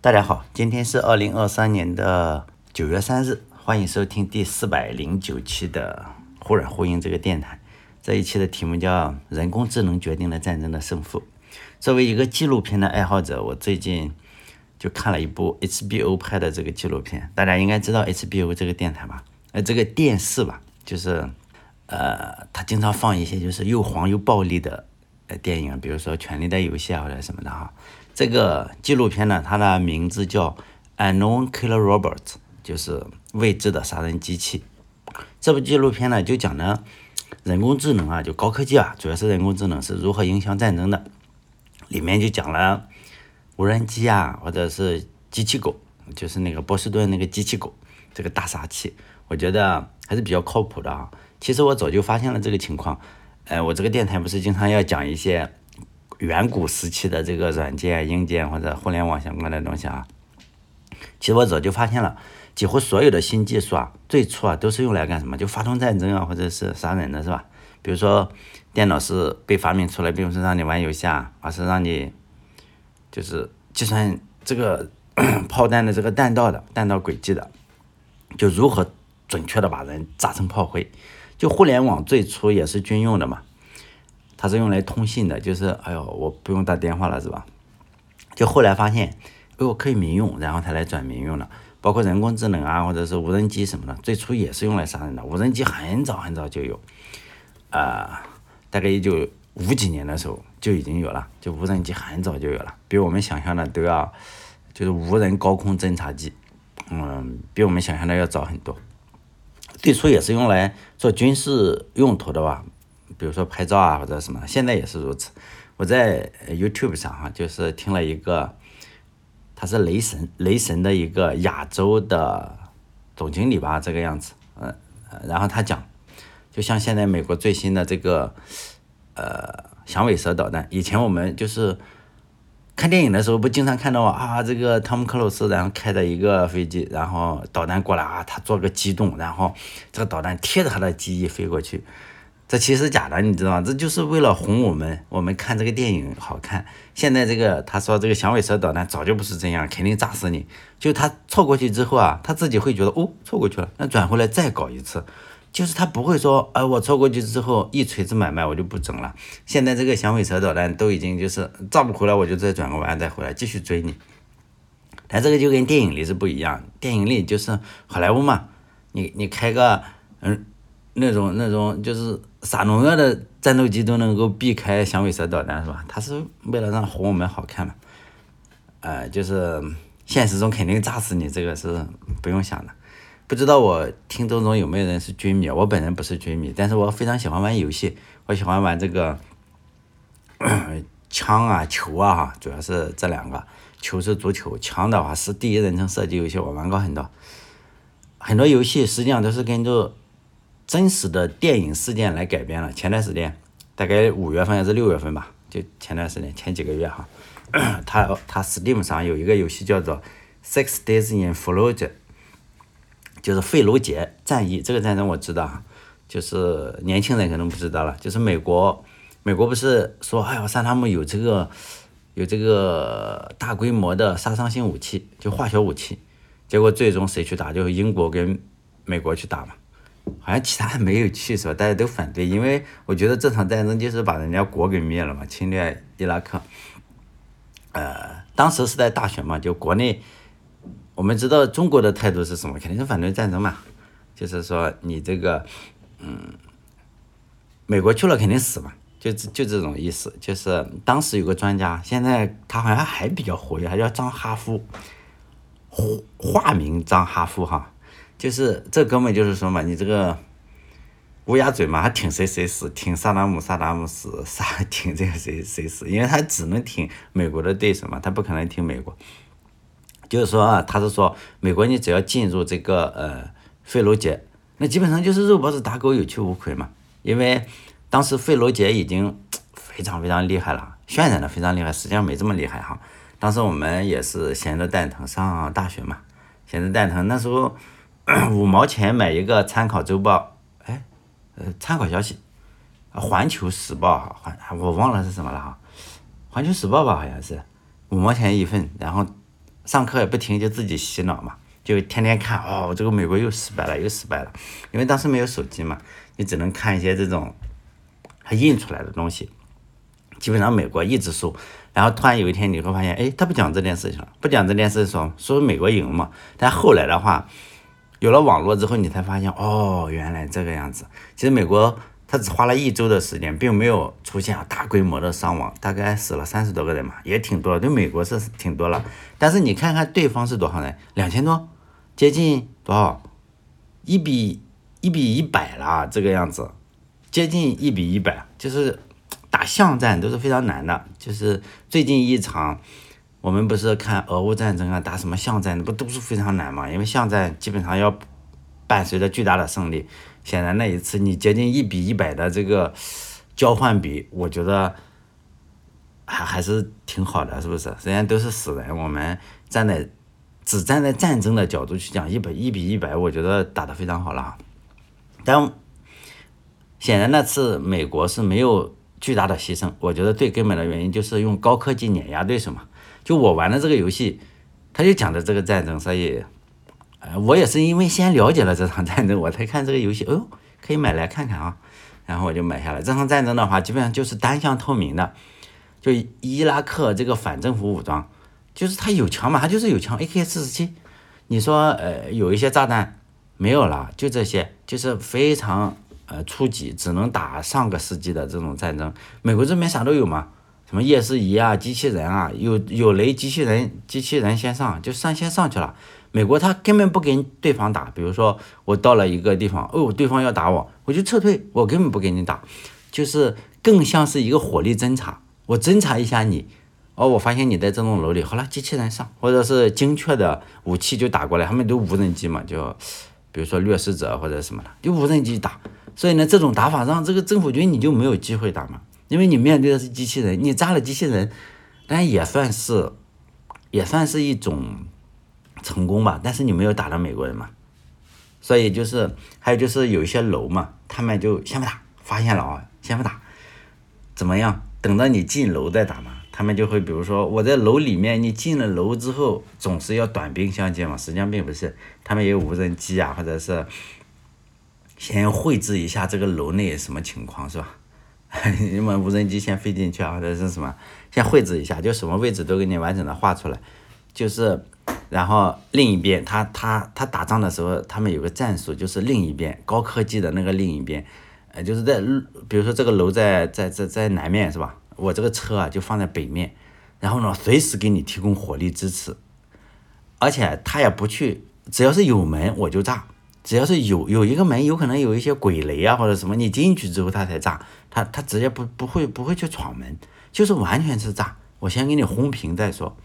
大家好，今天是二零二三年的九月三日，欢迎收听第四百零九期的《忽软忽硬》这个电台。这一期的题目叫“人工智能决定了战争的胜负”。作为一个纪录片的爱好者，我最近就看了一部 HBO 拍的这个纪录片。大家应该知道 HBO 这个电台吧？呃，这个电视吧，就是呃，它经常放一些就是又黄又暴力的呃电影，比如说《权力的游戏》啊或者什么的哈。这个纪录片呢，它的名字叫《Unknown Killer Robot》，就是未知的杀人机器。这部纪录片呢，就讲的，人工智能啊，就高科技啊，主要是人工智能是如何影响战争的。里面就讲了无人机啊，或者是机器狗，就是那个波士顿那个机器狗，这个大杀器，我觉得还是比较靠谱的啊。其实我早就发现了这个情况，呃，我这个电台不是经常要讲一些。远古时期的这个软件、硬件或者互联网相关的东西啊，其实我早就发现了，几乎所有的新技术啊，最初啊都是用来干什么？就发动战争啊，或者是杀人的，是吧？比如说电脑是被发明出来，并不是让你玩游戏啊，而是让你就是计算这个 炮弹的这个弹道的弹道轨迹的，就如何准确的把人炸成炮灰。就互联网最初也是军用的嘛。它是用来通信的，就是哎呦，我不用打电话了，是吧？就后来发现，哎呦，可以民用，然后才来转民用的。包括人工智能啊，或者是无人机什么的，最初也是用来杀人的。无人机很早很早就有，啊，大概一九五几年的时候就已经有了，就无人机很早就有了，比我们想象的都要，就是无人高空侦察机，嗯，比我们想象的要早很多。最初也是用来做军事用途的吧。比如说拍照啊或者什么，现在也是如此。我在 YouTube 上哈，就是听了一个，他是雷神，雷神的一个亚洲的总经理吧，这个样子，嗯，然后他讲，就像现在美国最新的这个，呃，响尾蛇导弹，以前我们就是看电影的时候不经常看到啊，这个汤姆克鲁斯然后开着一个飞机，然后导弹过来啊，他做个机动，然后这个导弹贴着他的机翼飞过去。这其实假的，你知道吗？这就是为了哄我们，我们看这个电影好看。现在这个他说这个响尾蛇导弹早就不是这样，肯定炸死你。就他错过去之后啊，他自己会觉得哦，错过去了，那转回来再搞一次。就是他不会说，哎，我错过去之后一锤子买卖我就不整了。现在这个响尾蛇导弹都已经就是炸不回来，我就再转个弯再回来继续追你。但这个就跟电影里是不一样，电影里就是好莱坞嘛，你你开个嗯。那种那种就是撒农药的战斗机都能够避开响尾蛇导弹是吧？他是为了让哄我们好看嘛？呃，就是现实中肯定炸死你，这个是不用想的。不知道我听众中有没有人是军迷？我本人不是军迷，但是我非常喜欢玩游戏，我喜欢玩这个枪啊球啊哈，主要是这两个，球是足球，枪的话是第一人称射击游戏，我玩过很多，很多游戏实际上都是跟着。真实的电影事件来改编了。前段时间，大概五月份还是六月份吧，就前段时间前几个月哈，他他 Steam 上有一个游戏叫做《Six Days in Fallujah》，就是费卢杰战役。这个战争我知道，就是年轻人可能不知道了。就是美国，美国不是说哎呦，萨达姆有这个有这个大规模的杀伤性武器，就化学武器，结果最终谁去打？就是英国跟美国去打嘛。好像其他人没有去是吧？大家都反对，因为我觉得这场战争就是把人家国给灭了嘛，侵略伊拉克。呃，当时是在大选嘛，就国内，我们知道中国的态度是什么？肯定是反对战争嘛，就是说你这个，嗯，美国去了肯定死嘛，就就这种意思。就是当时有个专家，现在他好像还比较活跃，他叫张哈夫，化名张哈夫哈。就是这哥们就是说嘛，你这个乌鸦嘴嘛，他挺谁谁死，挺萨达姆萨达姆死，啥挺这个谁 谁死，因为他只能挺美国的对手嘛，他不可能挺美国。就是说啊，他是说美国你只要进入这个呃费卢杰，那基本上就是肉包子打狗有去无回嘛。因为当时费卢杰已经 非常非常厉害了，渲染的非常厉害，实际上没这么厉害哈。当时我们也是闲着蛋疼上大学嘛，闲着蛋疼那时候。五毛钱买一个参考周报，哎，呃，参考消息，环球时报哈，环我忘了是什么了哈，环球时报吧好像是，五毛钱一份，然后上课也不听，就自己洗脑嘛，就天天看哦，这个美国又失败了，又失败了。因为当时没有手机嘛，你只能看一些这种他印出来的东西。基本上美国一直输，然后突然有一天你会发现，哎，他不讲这件事情了，不讲这件事情说说美国赢嘛。但后来的话，有了网络之后，你才发现哦，原来这个样子。其实美国。他只花了一周的时间，并没有出现大规模的伤亡，大概死了三十多个人嘛，也挺多，对美国是挺多了。但是你看看对方是多少人，两千多，接近多少？一比一比一百了，这个样子，接近一比一百，就是打巷战都是非常难的。就是最近一场，我们不是看俄乌战争啊，打什么巷战，不都是非常难嘛？因为巷战基本上要伴随着巨大的胜利。显然那一次你接近一比一百的这个交换比，我觉得还还是挺好的，是不是？虽然都是死人，我们站在只站在战争的角度去讲，一百一比一百，我觉得打得非常好了。但显然那次美国是没有巨大的牺牲，我觉得最根本的原因就是用高科技碾压对手嘛。就我玩的这个游戏，他就讲的这个战争，所以。呃，我也是因为先了解了这场战争，我才看这个游戏。哦呦，可以买来看看啊，然后我就买下来。这场战争的话，基本上就是单向透明的，就伊拉克这个反政府武装，就是他有枪嘛，他就是有枪，AK 四十七。你说，呃，有一些炸弹没有了，就这些，就是非常呃初级，只能打上个世纪的这种战争。美国这边啥都有嘛，什么夜视仪啊，机器人啊，有有雷机器人，机器人先上，就上先上去了。美国他根本不跟对方打，比如说我到了一个地方，哦，对方要打我，我就撤退，我根本不跟你打，就是更像是一个火力侦察，我侦察一下你，哦，我发现你在这栋楼里，好了，机器人上，或者是精确的武器就打过来，他们都无人机嘛，就比如说掠食者或者什么的，就无人机打，所以呢，这种打法让这个政府军你就没有机会打嘛，因为你面对的是机器人，你炸了机器人，但也算是，也算是一种。成功吧，但是你没有打到美国人嘛，所以就是还有就是有一些楼嘛，他们就先不打，发现了啊，先不打，怎么样？等到你进楼再打嘛，他们就会比如说我在楼里面，你进了楼之后总是要短兵相接嘛，实际上并不是，他们也有无人机啊，或者是先绘制一下这个楼内什么情况是吧？你们无人机先飞进去啊，或者是什么，先绘制一下，就什么位置都给你完整的画出来，就是。然后另一边，他他他打仗的时候，他们有个战术，就是另一边高科技的那个另一边，呃，就是在，比如说这个楼在在在在南面是吧？我这个车啊就放在北面，然后呢，随时给你提供火力支持，而且他也不去，只要是有门我就炸，只要是有有一个门，有可能有一些鬼雷啊或者什么，你进去之后他才炸，他他直接不不会不会去闯门，就是完全是炸，我先给你轰平再说。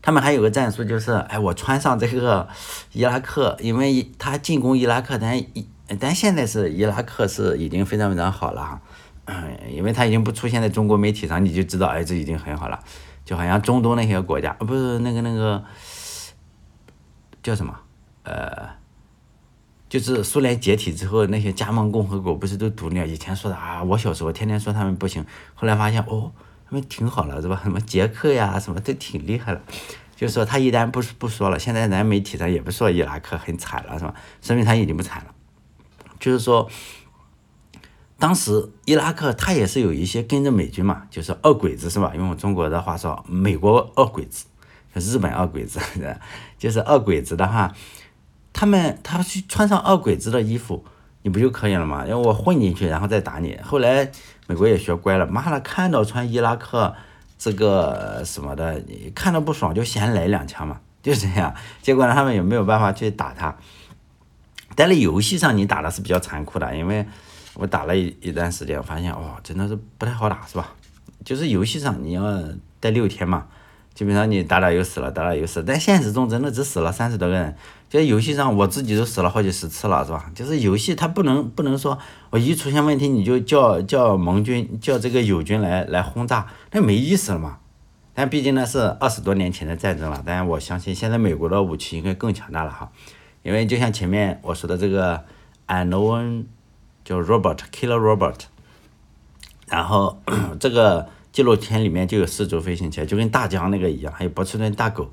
他们还有个战术，就是哎，我穿上这个伊拉克，因为他进攻伊拉克，但伊但现在是伊拉克是已经非常非常好了哈，因为他已经不出现在中国媒体上，你就知道哎，这已经很好了，就好像中东那些国家，不是那个那个叫什么，呃，就是苏联解体之后，那些加盟共和国不是都独立了？以前说的啊，我小时候天天说他们不行，后来发现哦。他们挺好了是吧？什么捷克呀，什么都挺厉害了。就是说他一旦不不说了，现在咱媒体上也不说伊拉克很惨了是吧？说明他已经不惨了。就是说，当时伊拉克他也是有一些跟着美军嘛，就是二鬼子是吧？用中国的话说，美国二鬼子，日本二鬼子，就是二鬼子的话，他们他去穿上二鬼子的衣服。你不就可以了吗？因为我混进去，然后再打你。后来美国也学乖了，妈的，看到穿伊拉克这个什么的，你看到不爽就先来两枪嘛，就这样。结果呢，他们也没有办法去打他。但是游戏上你打的是比较残酷的，因为我打了一一段时间，我发现哦，真的是不太好打，是吧？就是游戏上你要待六天嘛。基本上你打打又死了，打打又死，但现实中真的只死了三十多个人。在游戏上我自己都死了好几十次了，是吧？就是游戏它不能不能说我一出现问题你就叫叫盟军叫这个友军来来轰炸，那没意思了嘛。但毕竟那是二十多年前的战争了，但我相信现在美国的武器应该更强大了哈。因为就像前面我说的这个 unknown 叫 robot killer robot，然后 这个。纪录片里面就有四轴飞行器，就跟大疆那个一样，还有波士顿大狗。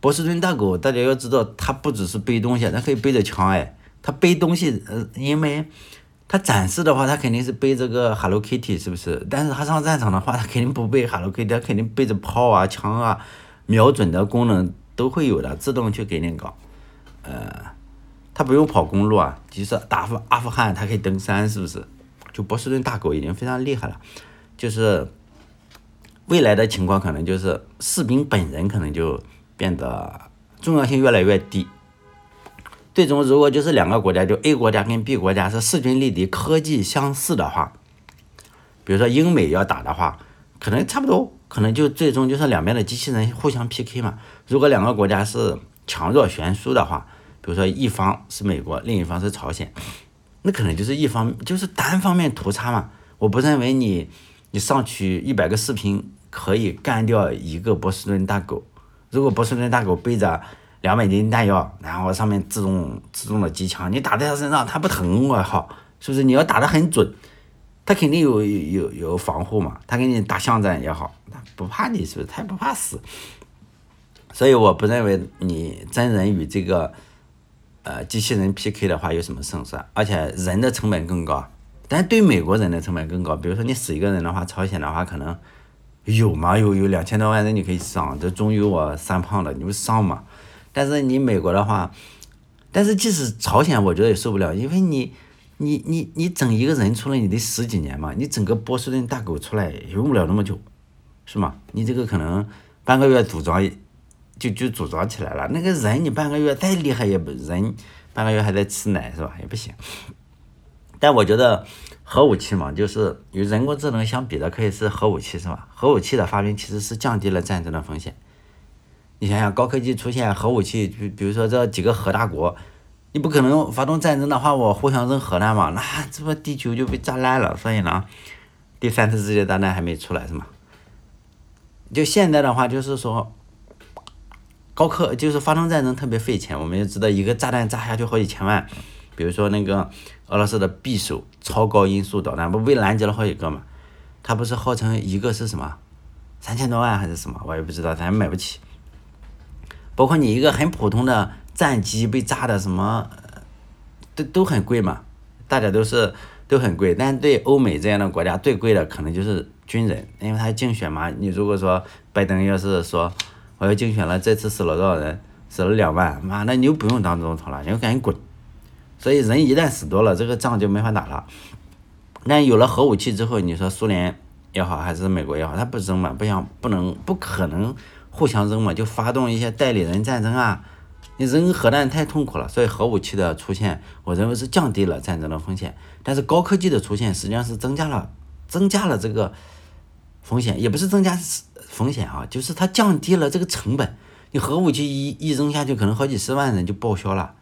波士顿大狗，大家要知道，它不只是背东西，它可以背着枪哎。它背东西，呃，因为它展示的话，它肯定是背这个 Hello Kitty，是不是？但是它上战场的话，它肯定不背 Hello Kitty，它肯定背着炮啊、枪啊，瞄准的功能都会有的，自动去给你搞。呃，它不用跑公路啊，就是打阿阿富汗，它可以登山，是不是？就波士顿大狗已经非常厉害了，就是未来的情况可能就是士兵本人可能就变得重要性越来越低。最终，如果就是两个国家，就 A 国家跟 B 国家是势均力敌、科技相似的话，比如说英美要打的话，可能差不多，可能就最终就是两边的机器人互相 PK 嘛。如果两个国家是强弱悬殊的话，比如说一方是美国，另一方是朝鲜。那可能就是一方，就是单方面屠杀嘛。我不认为你，你上去一百个士兵可以干掉一个波士顿大狗。如果波士顿大狗背着两百斤弹药，然后上面自动自动的机枪，你打在他身上，他不疼我靠，是不是？你要打得很准，他肯定有有有防护嘛。他给你打巷战也好，他不怕你，是不是？他也不怕死。所以我不认为你真人与这个。呃，机器人 PK 的话有什么胜算？而且人的成本更高，但对美国人的成本更高。比如说你死一个人的话，朝鲜的话可能有嘛，有有两千多万人你可以上，这终于我三胖了，你不上嘛？但是你美国的话，但是即使朝鲜，我觉得也受不了，因为你你你你整一个人出来，你得十几年嘛，你整个波士顿大狗出来也用不了那么久，是吗？你这个可能半个月组装。就就组装起来了，那个人你半个月再厉害也不人半个月还在吃奶是吧？也不行。但我觉得核武器嘛，就是与人工智能相比的，可以是核武器是吧？核武器的发明其实是降低了战争的风险。你想想，高科技出现核武器，比比如说这几个核大国，你不可能发动战争的话，我互相扔核弹嘛？那这不地球就被炸烂了。所以呢，第三次世界大战还没出来是吗？就现在的话，就是说。高科就是发动战争特别费钱，我们也知道一个炸弹炸下去好几千万，比如说那个俄罗斯的匕首超高音速导弹不被拦截了好几个嘛？它不是号称一个是什么三千多万还是什么？我也不知道，咱买不起。包括你一个很普通的战机被炸的什么，都都很贵嘛，大家都是都很贵。但对欧美这样的国家最贵的可能就是军人，因为他竞选嘛。你如果说拜登要是说。我要竞选了，这次死了多少人？死了两万，妈，那你就不用当总统了，你就赶紧滚。所以人一旦死多了，这个仗就没法打了。那有了核武器之后，你说苏联也好，还是美国也好，他不扔嘛？不想，不能，不可能互相扔嘛？就发动一些代理人战争啊！你扔核弹太痛苦了，所以核武器的出现，我认为是降低了战争的风险。但是高科技的出现，实际上是增加了，增加了这个风险，也不是增加。风险啊，就是它降低了这个成本。你核武器一一扔下去，可能好几十万人就报销了。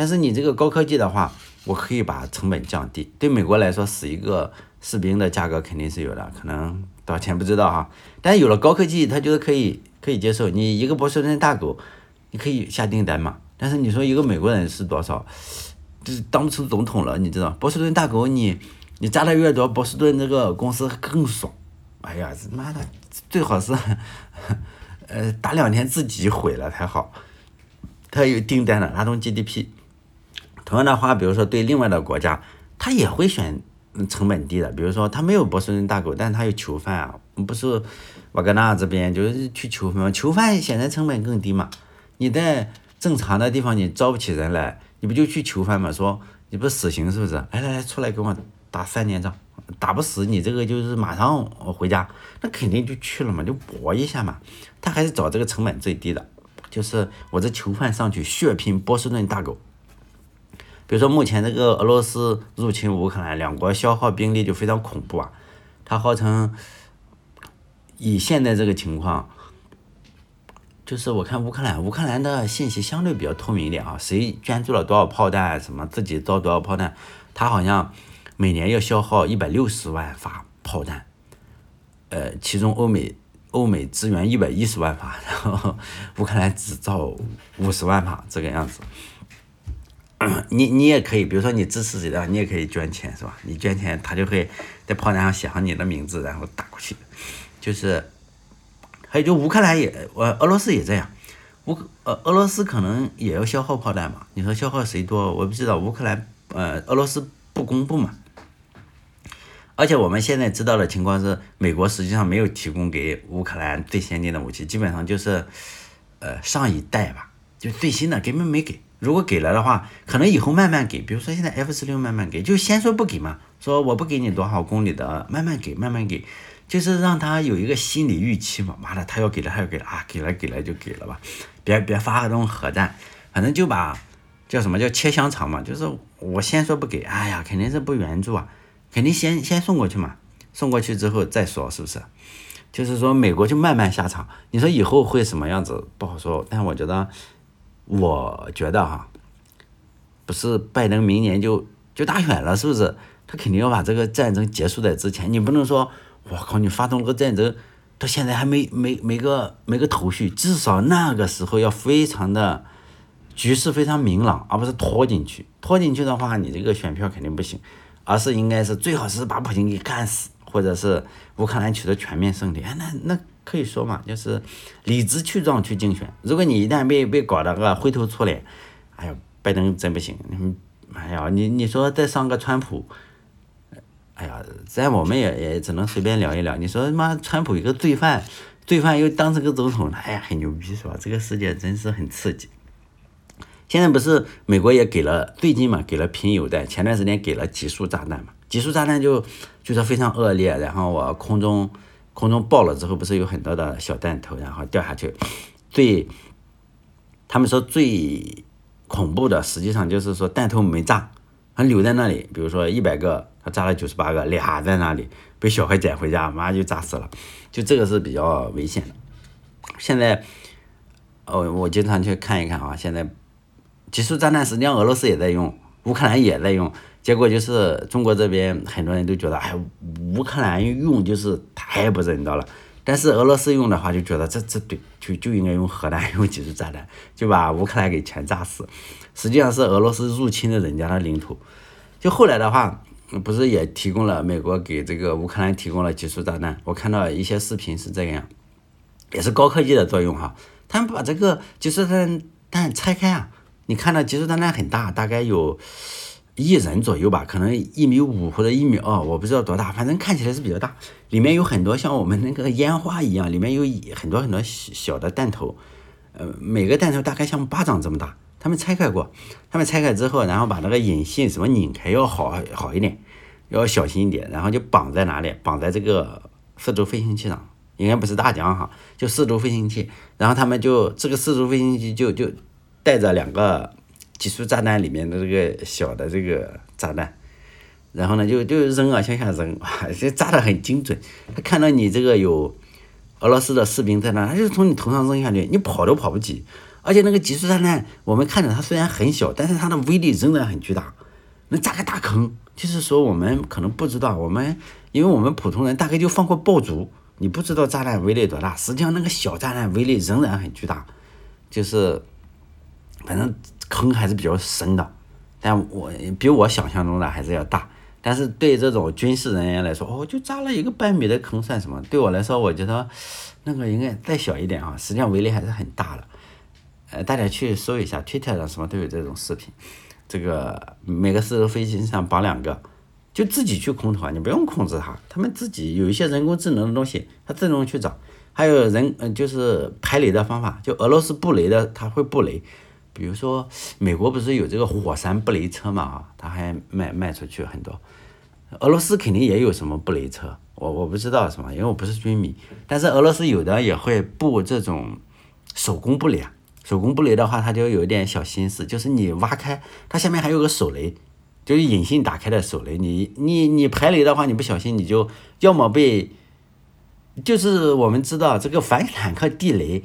但是你这个高科技的话，我可以把成本降低。对美国来说，死一个士兵的价格肯定是有的，可能多少钱不知道哈。但是有了高科技，他觉得可以可以接受。你一个波士顿大狗，你可以下订单嘛？但是你说一个美国人是多少，就是当不成总统了，你知道？波士顿大狗，你你扎的越多，波士顿这个公司更爽。哎呀，妈的，最好是，呃，打两天自己毁了才好。他有订单的，拉动 GDP。同样的话，比如说对另外的国家，他也会选成本低的。比如说他没有波士顿大狗，但是他有囚犯啊，不是瓦格纳这边就是去囚犯，囚犯显然成本更低嘛。你在正常的地方你招不起人来，你不就去囚犯嘛？说你不死刑是不是？来来来，出来给我打三年仗。打不死你这个就是马上回家，那肯定就去了嘛，就搏一下嘛。他还是找这个成本最低的，就是我这囚犯上去血拼波士顿大狗。比如说目前这个俄罗斯入侵乌克兰，两国消耗兵力就非常恐怖啊。他号称以现在这个情况，就是我看乌克兰，乌克兰的信息相对比较透明一点啊，谁捐助了多少炮弹，什么自己造多少炮弹，他好像。每年要消耗一百六十万发炮弹，呃，其中欧美欧美支援一百一十万发，然后乌克兰只造五十万发，这个样子。你你也可以，比如说你支持谁的，你也可以捐钱，是吧？你捐钱，他就会在炮弹上写上你的名字，然后打过去。就是，还有就乌克兰也，我俄罗斯也这样。乌呃俄罗斯可能也要消耗炮弹嘛？你说消耗谁多？我不知道。乌克兰呃俄罗斯不公布嘛？而且我们现在知道的情况是，美国实际上没有提供给乌克兰最先进的武器，基本上就是呃上一代吧，就最新的根本没给。如果给了的话，可能以后慢慢给。比如说现在 F 十六慢慢给，就先说不给嘛，说我不给你多少公里的，慢慢给，慢慢给。就是让他有一个心理预期嘛，妈的，他要给了，他要给了啊，给了给了就给了吧，别别发那种核弹，反正就把叫什么叫切香肠嘛，就是我先说不给，哎呀，肯定是不援助啊，肯定先先送过去嘛，送过去之后再说是不是？就是说美国就慢慢下场，你说以后会什么样子不好说，但我觉得，我觉得哈，不是拜登明年就就大选了，是不是？他肯定要把这个战争结束在之前，你不能说。我靠！你发动了个战争，到现在还没没没个没个头绪，至少那个时候要非常的局势非常明朗，而不是拖进去。拖进去的话，你这个选票肯定不行，而是应该是最好是把普京给干死，或者是乌克兰取得全面胜利。哎，那那可以说嘛，就是理直气壮去竞选。如果你一旦被被搞得个灰头土脸，哎呀，拜登真不行。哎呀，你你说再上个川普。哎呀，咱我们也也只能随便聊一聊。你说妈，川普一个罪犯，罪犯又当这个总统，哎呀，很牛逼是吧？这个世界真是很刺激。现在不是美国也给了最近嘛，给了贫铀弹，前段时间给了集束炸弹嘛，集束炸弹就就说非常恶劣，然后我空中空中爆了之后，不是有很多的小弹头，然后掉下去。最他们说最恐怖的，实际上就是说弹头没炸，还留在那里，比如说一百个。他炸了九十八个，俩在那里被小孩捡回家，马上就炸死了，就这个是比较危险的。现在，哦，我经常去看一看啊，现在集束炸弹实际上俄罗斯也在用，乌克兰也在用，结果就是中国这边很多人都觉得，哎，乌克兰用就是太不人道了，但是俄罗斯用的话就觉得这这对就就应该用核弹，用集束炸弹就把乌克兰给全炸死，实际上是俄罗斯入侵了人家的领土，就后来的话。不是也提供了美国给这个乌克兰提供了集束炸弹？我看到一些视频是这样，也是高科技的作用哈。他们把这个集束炸弹拆开啊，你看到集束炸弹很大，大概有一人左右吧，可能一米五或者一米二，我不知道多大，反正看起来是比较大。里面有很多像我们那个烟花一样，里面有很多很多小的弹头，呃，每个弹头大概像巴掌这么大。他们拆开过，他们拆开之后，然后把那个引信什么拧开要好好一点，要小心一点，然后就绑在哪里？绑在这个四轴飞行器上，应该不是大疆哈，就四轴飞行器。然后他们就这个四轴飞行器就就带着两个集束炸弹里面的这个小的这个炸弹，然后呢就就扔啊向下扔，这炸的很精准。他看到你这个有俄罗斯的士兵在那，他就从你头上扔下去，你跑都跑不及。而且那个集束炸弹，我们看着它虽然很小，但是它的威力仍然很巨大，能炸个大坑。就是说我们可能不知道，我们因为我们普通人大概就放过爆竹，你不知道炸弹威力多大。实际上那个小炸弹威力仍然很巨大，就是反正坑还是比较深的，但我比我想象中的还是要大。但是对这种军事人员来说，哦，就扎了一个半米的坑算什么？对我来说，我觉得那个应该再小一点啊，实际上威力还是很大的。呃，大家去搜一下，Twitter 上什么都有这种视频。这个每个四轴飞行上绑两个，就自己去空投啊，你不用控制它，他们自己有一些人工智能的东西，它自动去找。还有人，嗯，就是排雷的方法，就俄罗斯布雷的，它会布雷。比如说，美国不是有这个火山布雷车嘛？啊，它还卖卖出去很多。俄罗斯肯定也有什么布雷车，我我不知道什么，因为我不是军迷。但是俄罗斯有的也会布这种手工布雷啊。手工布雷的话，它就有一点小心思，就是你挖开，它下面还有个手雷，就是隐性打开的手雷。你你你排雷的话，你不小心你就要么被，就是我们知道这个反坦克地雷，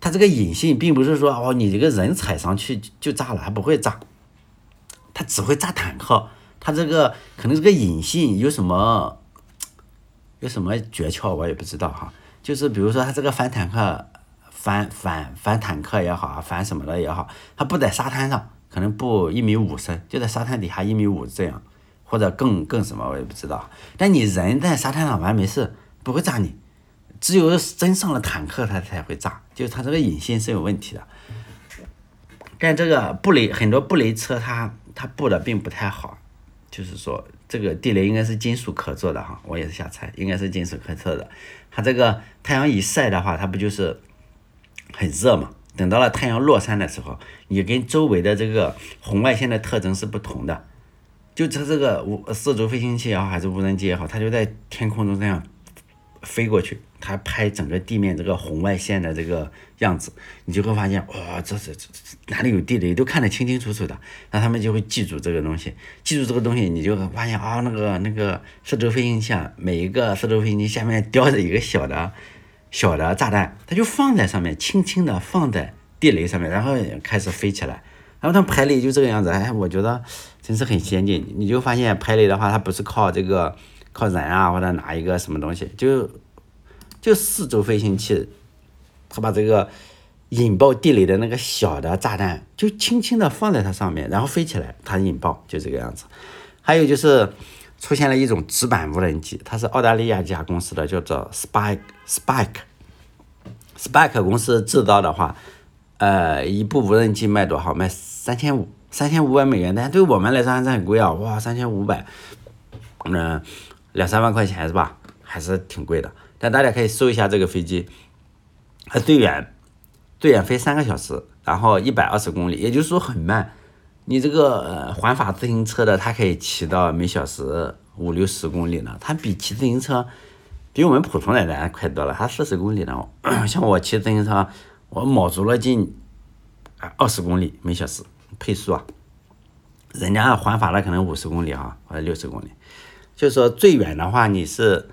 它这个隐性并不是说哦你这个人踩上去就炸了，还不会炸，它只会炸坦克。它这个可能这个隐性有什么有什么诀窍，我也不知道哈。就是比如说它这个反坦克。反反反坦克也好啊，反什么的也好，它不在沙滩上，可能不一米五深，就在沙滩底下一米五这样，或者更更什么我也不知道。但你人在沙滩上玩没事，不会炸你。只有真上了坦克，它才会炸，就是它这个引信是有问题的。但这个布雷很多布雷车，它它布的并不太好，就是说这个地雷应该是金属壳做的哈，我也是瞎猜，应该是金属壳做的。它这个太阳一晒的话，它不就是很热嘛？等到了太阳落山的时候，你跟周围的这个红外线的特征是不同的。就它这个无四轴飞行器也好，还是无人机也好，它就在天空中这样飞过去。它拍整个地面这个红外线的这个样子，你就会发现，哇，这这这哪里有地雷都看得清清楚楚的。那他们就会记住这个东西，记住这个东西，你就会发现啊，那个那个四轴飞行器啊，每一个四轴飞行器下面叼着一个小的、小的炸弹，它就放在上面，轻轻的放在地雷上面，然后开始飞起来。然后它排雷就这个样子，哎，我觉得真是很先进。你就发现排雷的话，它不是靠这个靠人啊，或者拿一个什么东西，就。就四轴飞行器，他把这个引爆地雷的那个小的炸弹，就轻轻的放在它上面，然后飞起来，它引爆，就这个样子。还有就是出现了一种直板无人机，它是澳大利亚一家公司的，叫做 Spike Spike Spike 公司制造的话，呃，一部无人机卖多少？卖三千五，三千五百美元。但对我们来说还是很贵啊！哇，三千五百，嗯，两三万块钱是吧？还是挺贵的。但大家可以搜一下这个飞机，它最远最远飞三个小时，然后一百二十公里，也就是说很慢。你这个环法自行车的，它可以骑到每小时五六十公里呢，它比骑自行车比我们普通的人快多了，它四十公里呢。像我骑自行车，我卯足了劲，二十公里每小时配速啊。人家环法的可能五十公里啊，或者六十公里，就是说最远的话你是。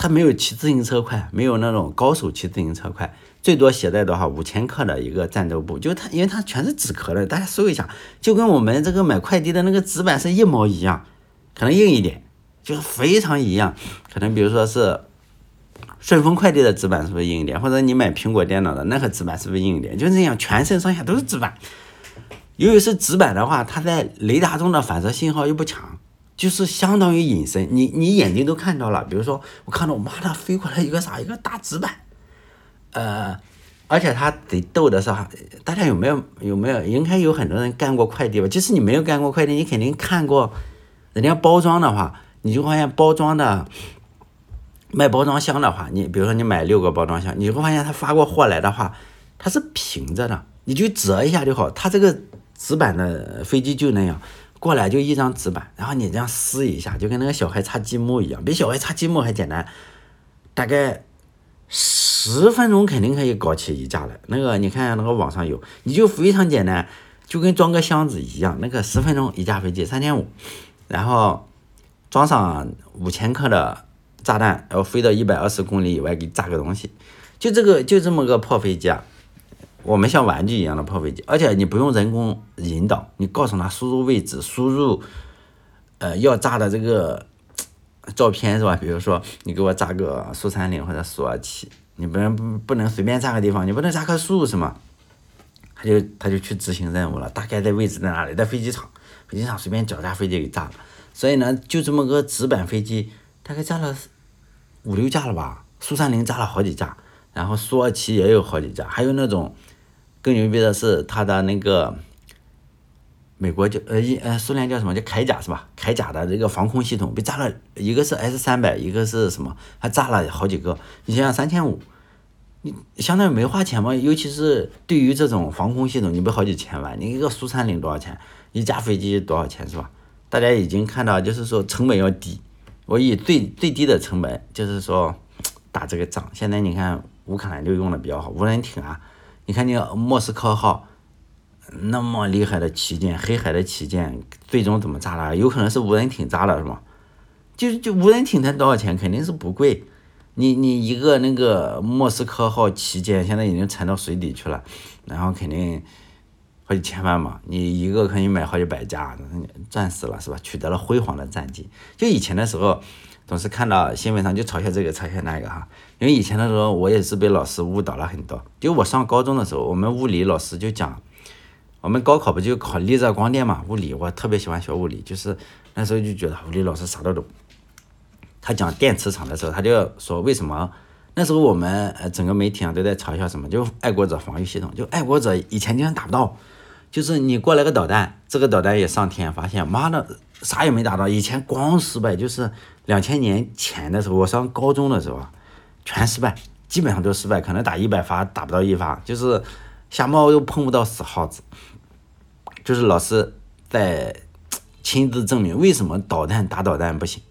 它没有骑自行车快，没有那种高手骑自行车快，最多携带多少五千克的一个战斗部，就它，因为它全是纸壳的，大家搜一下，就跟我们这个买快递的那个纸板是一模一样，可能硬一点，就是非常一样，可能比如说是顺丰快递的纸板是不是硬一点，或者你买苹果电脑的那个纸板是不是硬一点，就这样，全身上下都是纸板，由于是纸板的话，它在雷达中的反射信号又不强。就是相当于隐身，你你眼睛都看到了。比如说，我看到我妈的飞过来一个啥，一个大纸板，呃，而且他得逗的是哈，大家有没有有没有？应该有很多人干过快递吧？即使你没有干过快递，你肯定看过人家包装的话，你就发现包装的卖包装箱的话，你比如说你买六个包装箱，你会发现他发过货来的话，它是平着的，你就折一下就好。它这个纸板的飞机就那样。过来就一张纸板，然后你这样撕一下，就跟那个小孩擦积木一样，比小孩擦积木还简单。大概十分钟肯定可以搞起一架来。那个你看那个网上有，你就非常简单，就跟装个箱子一样。那个十分钟一架飞机三千五，然后装上五千克的炸弹，然后飞到一百二十公里以外给炸个东西，就这个就这么个破飞机啊。我们像玩具一样的破飞机，而且你不用人工引导，你告诉他输入位置，输入呃要炸的这个照片是吧？比如说你给我炸个苏三零或者苏二七，你不能不不能随便炸个地方，你不能炸棵树是吗？他就他就去执行任务了，大概的位置在哪里？在飞机场，飞机场随便找架飞机给炸了。所以呢，就这么个纸板飞机，大概炸了五六架了吧？苏三零炸了好几架，然后苏二七也有好几架，还有那种。更牛逼的是，它的那个美国叫呃一呃苏联叫什么叫铠甲是吧？铠甲的这个防空系统被炸了一个是 S 三百，一个是什么？还炸了好几个。你想想三千五，你相当于没花钱嘛？尤其是对于这种防空系统，你不好几千万？你一个苏三零多少钱？一架飞机多少钱是吧？大家已经看到，就是说成本要低。我以最最低的成本，就是说打这个仗。现在你看乌克兰就用的比较好，无人艇啊。你看，你莫斯科号那么厉害的旗舰，黑海的旗舰，最终怎么炸了？有可能是无人艇炸了，是吗？就就无人艇才多少钱？肯定是不贵。你你一个那个莫斯科号旗舰，现在已经沉到水底去了，然后肯定好几千万嘛。你一个可以买好几百架，赚死了是吧？取得了辉煌的战绩。就以前的时候。总是看到新闻上就嘲笑这个嘲笑那个哈，因为以前的时候我也是被老师误导了很多。就我上高中的时候，我们物理老师就讲，我们高考不就考离热光电嘛？物理我特别喜欢学物理，就是那时候就觉得物理老师啥都懂。他讲电磁场的时候，他就说为什么那时候我们呃整个媒体上都在嘲笑什么，就爱国者防御系统，就爱国者以前经常打不到，就是你过来个导弹，这个导弹也上天，发现妈的啥也没打到，以前光失败，就是两千年前的时候，我上高中的时候全失败，基本上都失败，可能打一百发打不到一发，就是瞎猫又碰不到死耗子。就是老师在亲自证明为什么导弹打导弹不行，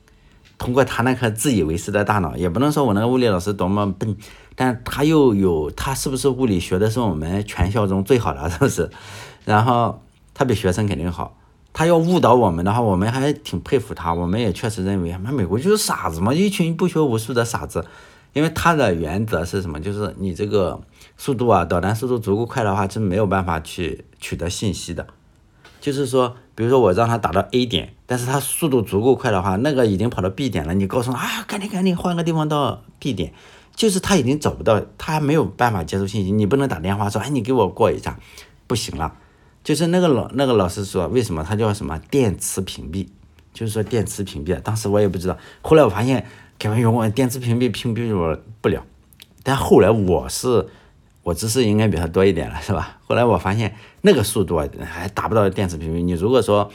通过他那颗自以为是的大脑，也不能说我那个物理老师多么笨，但他又有他是不是物理学的是我们全校中最好的，是不是？然后他比学生肯定好，他要误导我们的话，我们还挺佩服他，我们也确实认为，那美国就是傻子嘛，一群不学无术的傻子，因为他的原则是什么？就是你这个速度啊，导弹速度足够快的话，是没有办法去取得信息的。就是说，比如说我让他打到 A 点，但是他速度足够快的话，那个已经跑到 B 点了，你告诉他啊，赶紧赶紧换个地方到 B 点，就是他已经找不到，他还没有办法接收信息，你不能打电话说，哎，你给我过一下，不行了。就是那个老那个老师说，为什么他叫什么电磁屏蔽？就是说电磁屏蔽，当时我也不知道，后来我发现开玩笑，我电磁屏蔽屏蔽我不了，但后来我是。我知识应该比他多一点了，是吧？后来我发现那个速度，还达不到电磁屏蔽。你如果说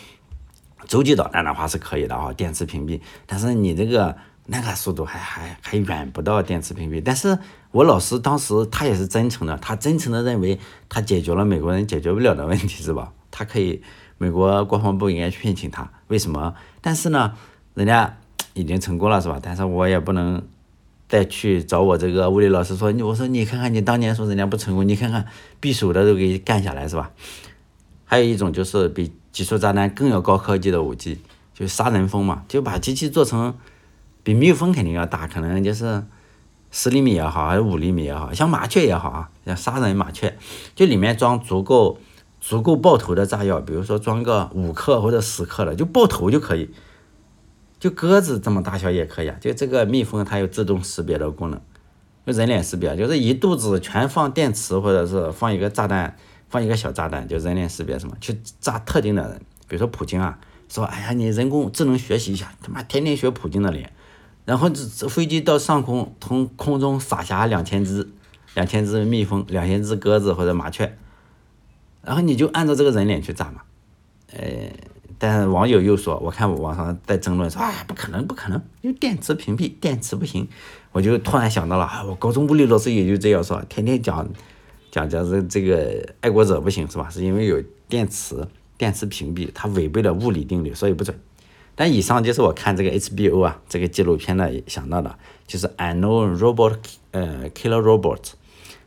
洲际导弹的话是可以的啊，电磁屏蔽。但是你这个那个速度还还还远不到电磁屏蔽。但是我老师当时他也是真诚的，他真诚的认为他解决了美国人解决不了的问题，是吧？他可以，美国国防部应该去聘请他。为什么？但是呢，人家已经成功了，是吧？但是我也不能。再去找我这个物理老师说，你我说你看看你当年说人家不成功，你看看匕首的都给干下来是吧？还有一种就是比集束炸弹更要高科技的武器，就杀人蜂嘛，就把机器做成比蜜蜂肯定要大，可能就是十厘米也好，还是五厘米也好，像麻雀也好啊，像杀人麻雀，就里面装足够足够爆头的炸药，比如说装个五克或者十克的，就爆头就可以。就鸽子这么大小也可以啊，就这个蜜蜂它有自动识别的功能，就人脸识别，就是一肚子全放电池或者是放一个炸弹，放一个小炸弹，就人脸识别什么去炸特定的人，比如说普京啊，说哎呀你人工智能学习一下，他妈天天学普京的脸，然后这这飞机到上空从空中撒下两千只两千只蜜蜂，两千只鸽子或者麻雀，然后你就按照这个人脸去炸嘛，呃。但网友又说，我看网上在争论说，哎，不可能，不可能，因为电池屏蔽，电池不行。我就突然想到了，啊，我高中物理老师也就这样说，天天讲，讲讲这这个爱国者不行是吧？是因为有电池，电池屏蔽，它违背了物理定律，所以不准。但以上就是我看这个 HBO 啊这个纪录片呢想到的，就是 Unknown Robot，呃，Killer Robot。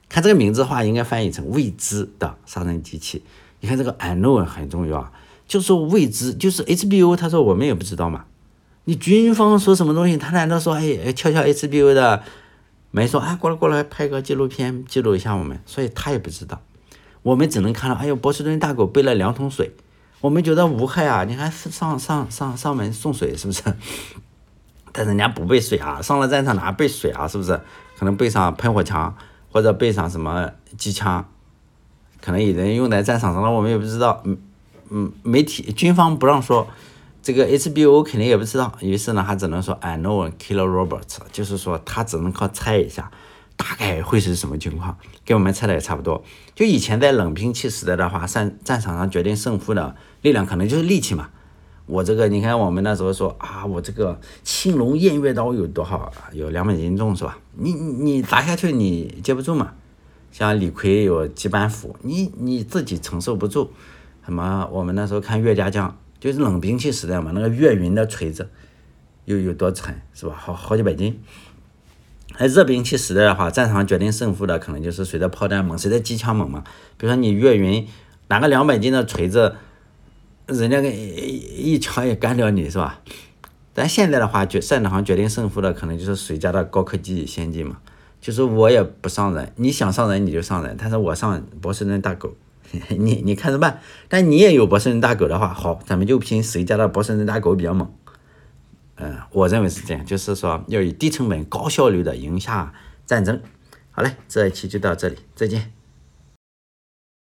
看这个名字的话，应该翻译成未知的杀人机器。你看这个 Unknown 很重要啊。就是未知，就是 HBO，他说我们也不知道嘛。你军方说什么东西，他难道说哎敲敲 HBO 的门说哎过来过来拍个纪录片记录一下我们？所以他也不知道，我们只能看到哎呦波士顿大狗背了两桶水，我们觉得无害啊，你看上上上上门送水是不是？但人家不背水啊，上了战场哪背水啊？是不是？可能背上喷火枪或者背上什么机枪，可能有人用在战场上了，我们也不知道。嗯。嗯，媒体军方不让说，这个 HBO 肯定也不知道，于是呢，他只能说 I know killer robots，就是说他只能靠猜一下，大概会是什么情况，跟我们猜的也差不多。就以前在冷兵器时代的话，战战场上决定胜负的力量可能就是力气嘛。我这个你看，我们那时候说啊，我这个青龙偃月刀有多少？有两百斤重是吧？你你你砸下去你接不住嘛？像李逵有几板斧，你你自己承受不住。什么？我们那时候看岳家将，就是冷兵器时代嘛，那个岳云的锤子又有多沉，是吧？好好几百斤。而热兵器时代的话，战场决定胜负的可能就是谁的炮弹猛，谁的机枪猛嘛。比如说你岳云拿个两百斤的锤子，人家给一枪也干掉你，是吧？但现在的话，决战场上决定胜负的可能就是谁家的高科技先进嘛。就是我也不上人，你想上人你就上人，但是我上博士顿大狗。你你看着办，但你也有博士人大狗的话，好，咱们就拼谁家的博士人大狗比较猛。嗯，我认为是这样，就是说要以低成本、高效率的赢下战争。好嘞，这一期就到这里，再见。